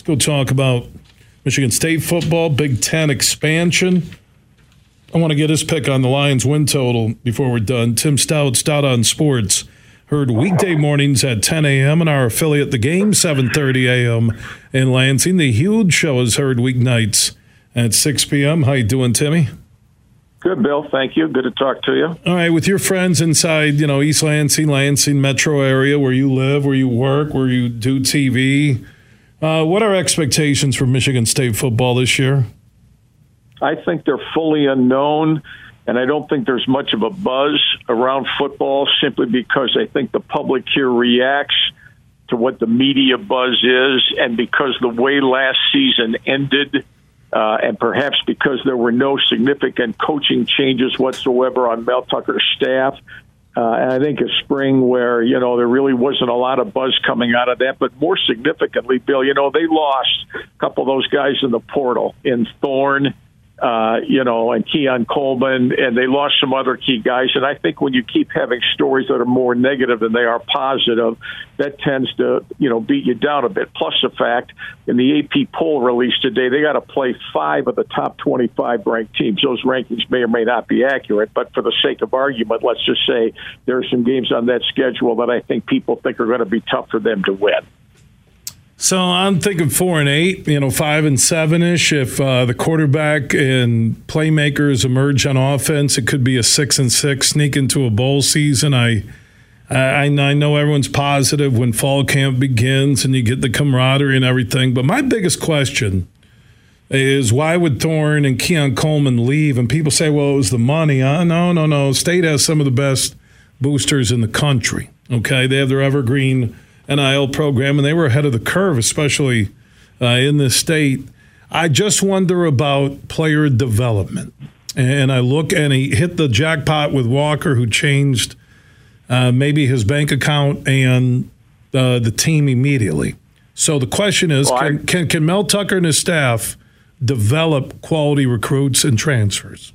Let's go talk about Michigan State football, Big Ten expansion. I want to get his pick on the Lions win total before we're done. Tim Staudt, Stout on Sports, heard weekday mornings at 10 a.m. and our affiliate, The Game, 7:30 a.m. in Lansing. The huge show is heard weeknights at 6 p.m. How you doing, Timmy? Good, Bill. Thank you. Good to talk to you. All right, with your friends inside, you know, East Lansing, Lansing metro area, where you live, where you work, where you do TV. Uh, what are expectations for Michigan State football this year? I think they're fully unknown, and I don't think there's much of a buzz around football simply because I think the public here reacts to what the media buzz is, and because the way last season ended uh, and perhaps because there were no significant coaching changes whatsoever on Mel Tucker's staff. Uh, and I think a spring where, you know, there really wasn't a lot of buzz coming out of that. But more significantly, Bill, you know, they lost a couple of those guys in the portal in Thorne uh, you know, and Keon Coleman, and they lost some other key guys. And I think when you keep having stories that are more negative than they are positive, that tends to, you know, beat you down a bit. Plus the fact in the AP poll released today, they got to play five of the top 25 ranked teams. Those rankings may or may not be accurate, but for the sake of argument, let's just say there are some games on that schedule that I think people think are going to be tough for them to win. So I'm thinking four and eight, you know, five and seven ish. If uh, the quarterback and playmakers emerge on offense, it could be a six and six sneak into a bowl season. I, I, I know everyone's positive when fall camp begins and you get the camaraderie and everything. But my biggest question is why would Thorne and Keon Coleman leave? And people say, well, it was the money. Uh, no, no, no. State has some of the best boosters in the country. Okay, they have their evergreen NIL program, and they were ahead of the curve, especially uh, in this state. I just wonder about player development. And I look and he hit the jackpot with Walker, who changed uh, maybe his bank account and uh, the team immediately. So the question is well, can, can, can Mel Tucker and his staff develop quality recruits and transfers?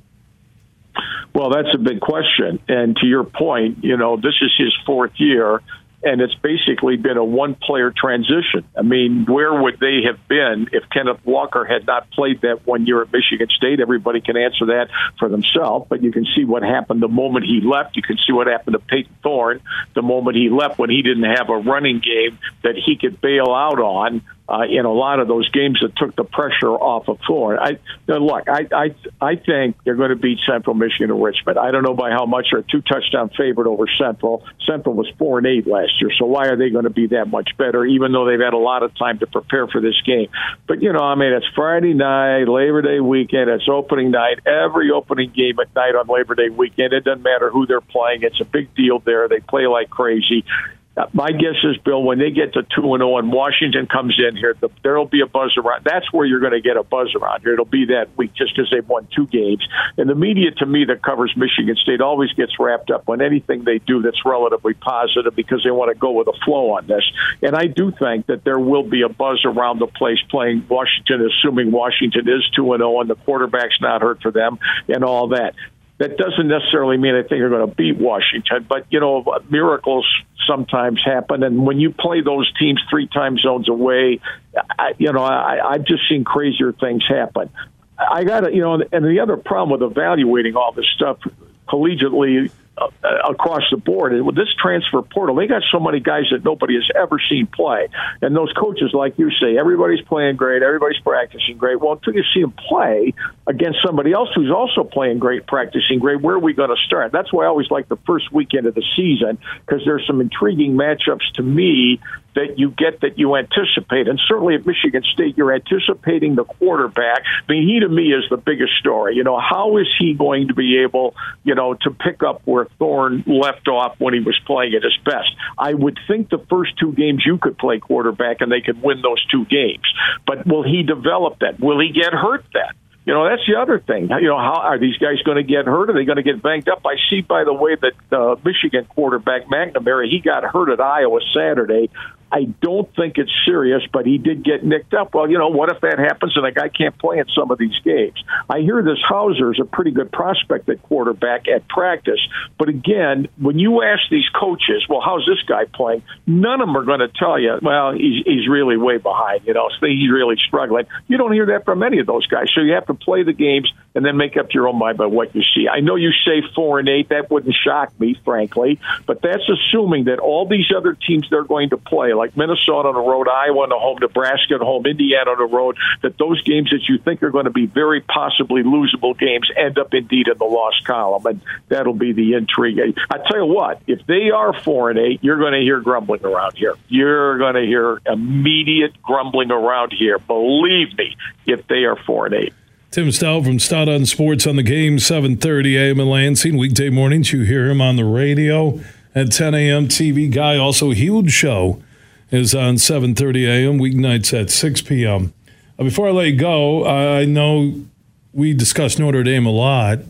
Well, that's a big question. And to your point, you know, this is his fourth year and it's basically been a one player transition. I mean, where would they have been if Kenneth Walker had not played that one year at Michigan State? Everybody can answer that for themselves, but you can see what happened the moment he left. You can see what happened to Payton Thorne the moment he left when he didn't have a running game that he could bail out on uh, in a lot of those games that took the pressure off of Thorne. I look, I I I think they're going to beat Central Michigan and Richmond. I don't know by how much. They're two touchdown favorite over Central. Central was four and eight last year, so why are they going to be that much better? Even though they've had a lot of time to prepare for this game. But you know, I mean, it's Friday night, Labor Day weekend, it's opening night. Every opening game at night on Labor Day weekend, it doesn't matter who they're playing. It's a big deal there. They play like crazy. My guess is, Bill, when they get to two and zero, oh and Washington comes in here, the, there'll be a buzz around. That's where you're going to get a buzz around here. It'll be that week just because they've won two games. And the media, to me, that covers Michigan State always gets wrapped up on anything they do that's relatively positive because they want to go with a flow on this. And I do think that there will be a buzz around the place playing Washington, assuming Washington is two and zero and the quarterback's not hurt for them and all that. That doesn't necessarily mean I think they're going to beat Washington, but you know miracles sometimes happen, and when you play those teams three time zones away, I, you know I, I've just seen crazier things happen. I got to, you know, and the other problem with evaluating all this stuff collegiately uh, across the board. And with this transfer portal, they got so many guys that nobody has ever seen play. And those coaches, like you say, everybody's playing great, everybody's practicing great. Well, until you see them play against somebody else who's also playing great, practicing great, where are we going to start? That's why I always like the first weekend of the season because there's some intriguing matchups to me that you get that you anticipate. And certainly at Michigan State, you're anticipating the quarterback. I mean, he to me is the biggest story. You know, how is he going to be able, you know, to pick up where Thorne left off when he was playing at his best? I would think the first two games you could play quarterback and they could win those two games. But will he develop that? Will he get hurt that? You know, that's the other thing. You know, how are these guys going to get hurt? Are they going to get banged up? I see, by the way, that uh, Michigan quarterback McNamara he got hurt at Iowa Saturday I don't think it's serious, but he did get nicked up. Well, you know, what if that happens and a guy can't play in some of these games? I hear this Houser is a pretty good prospect at quarterback at practice, but again, when you ask these coaches, well, how's this guy playing? None of them are going to tell you, well, he's, he's really way behind, you know, so he's really struggling. You don't hear that from any of those guys. So you have to play the games and then make up your own mind by what you see. I know you say four and eight. That wouldn't shock me, frankly, but that's assuming that all these other teams they're going to play, like Minnesota on the road, Iowa on the home, Nebraska at home, Indiana on the road, that those games that you think are going to be very possibly losable games end up indeed in the lost column, and that'll be the intrigue. I tell you what, if they are four and eight, you're going to hear grumbling around here. You're going to hear immediate grumbling around here. Believe me, if they are four and eight. Tim Staudt from Staudt on Sports on the game, 7:30 a.m. in Lansing. Weekday mornings, you hear him on the radio at 10 a.m. TV guy. Also, huge show is on 7:30 a.m. weeknights at 6 p.m. Uh, before I let you go, I know we discussed Notre Dame a lot.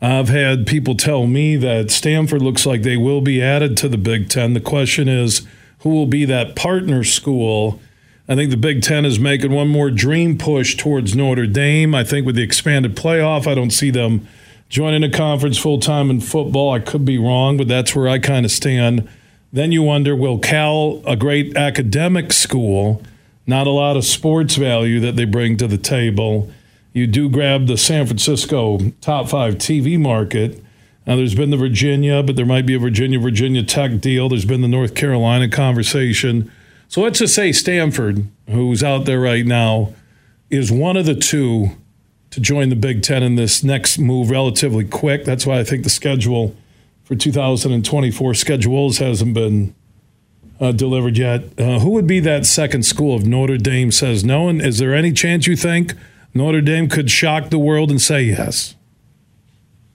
I've had people tell me that Stanford looks like they will be added to the Big Ten. The question is, who will be that partner school? I think the Big Ten is making one more dream push towards Notre Dame. I think with the expanded playoff, I don't see them joining a conference full time in football. I could be wrong, but that's where I kind of stand. Then you wonder will Cal, a great academic school, not a lot of sports value that they bring to the table? You do grab the San Francisco top five TV market. Now, there's been the Virginia, but there might be a Virginia Virginia Tech deal. There's been the North Carolina conversation. So let's just say Stanford, who's out there right now, is one of the two to join the Big Ten in this next move relatively quick. That's why I think the schedule for 2024 schedules hasn't been uh, delivered yet. Uh, who would be that second school if Notre Dame says no? And is there any chance you think Notre Dame could shock the world and say yes?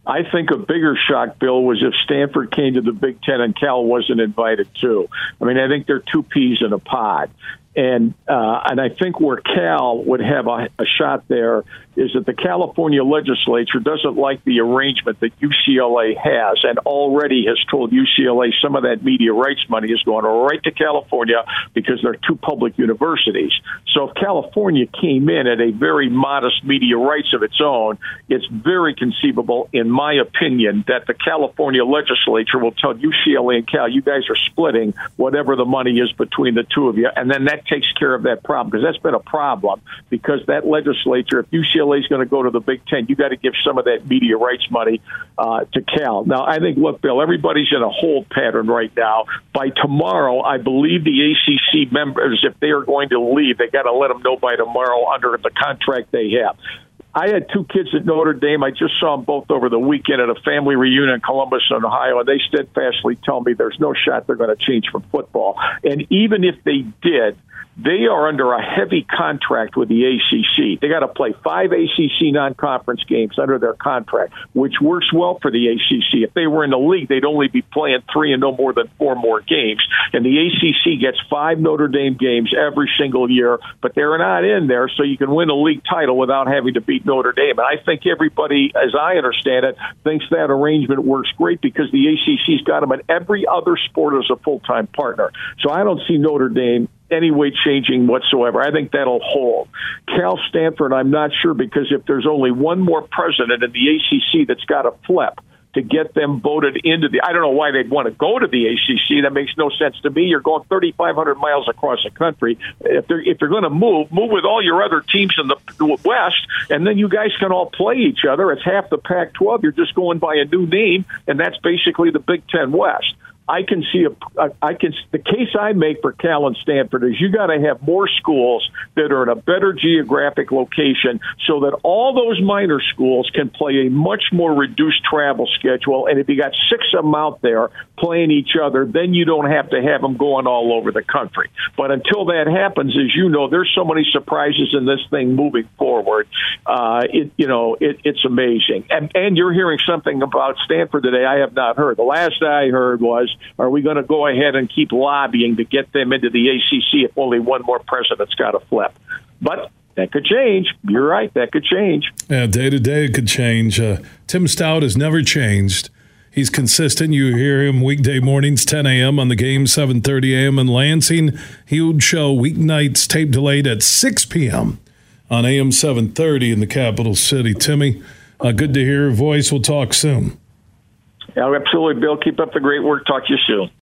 I think a bigger shock, Bill, was if Stanford came to the Big Ten and Cal wasn't invited too. I mean, I think they're two peas in a pod. And uh, and I think where Cal would have a, a shot there is that the California legislature doesn't like the arrangement that UCLA has and already has told UCLA some of that media rights money is going right to California because they're two public universities. So if California came in at a very modest media rights of its own, it's very conceivable, in my opinion, that the California legislature will tell UCLA and Cal, you guys are splitting whatever the money is between the two of you. And then that takes care of that problem because that's been a problem because that legislature, if UCLA is going to go to the Big Ten. You got to give some of that media rights money uh, to Cal. Now, I think, look, Bill, everybody's in a hold pattern right now. By tomorrow, I believe the ACC members, if they are going to leave, they got to let them know by tomorrow under the contract they have. I had two kids at Notre Dame. I just saw them both over the weekend at a family reunion in Columbus, Ohio, and they steadfastly tell me there's no shot they're going to change from football. And even if they did, they are under a heavy contract with the ACC. They got to play five ACC non-conference games under their contract, which works well for the ACC. If they were in the league, they'd only be playing three and no more than four more games. And the ACC gets five Notre Dame games every single year, but they're not in there, so you can win a league title without having to beat Notre Dame. And I think everybody, as I understand it, thinks that arrangement works great because the ACC's got them in every other sport as a full-time partner. So I don't see Notre Dame any way changing whatsoever. I think that'll hold. Cal Stanford, I'm not sure because if there's only one more president in the ACC that's got to flip to get them voted into the. I don't know why they'd want to go to the ACC. That makes no sense to me. You're going 3,500 miles across the country. If they're if you're going to move, move with all your other teams in the West, and then you guys can all play each other. It's half the Pac-12. You're just going by a new name, and that's basically the Big Ten West. I can see a, I can the case I make for Cal and Stanford is you got to have more schools that are in a better geographic location so that all those minor schools can play a much more reduced travel schedule. And if you got six of them out there playing each other, then you don't have to have them going all over the country. But until that happens, as you know, there's so many surprises in this thing moving forward. Uh, it you know it, it's amazing. And and you're hearing something about Stanford today I have not heard. The last I heard was are we going to go ahead and keep lobbying to get them into the ACC if only one more president's got to flip? But that could change. You're right. That could change. Yeah, day to day it could change. Uh, Tim Staudt has never changed. He's consistent. You hear him weekday mornings, 10 a.m. on the game, 7:30 a.m. in Lansing. Huge show weeknights, tape delayed at 6 p.m. on AM 7:30 in the capital city. Timmy, uh, good to hear your voice. We'll talk soon. Yeah, absolutely, Bill. Keep up the great work. Talk to you soon.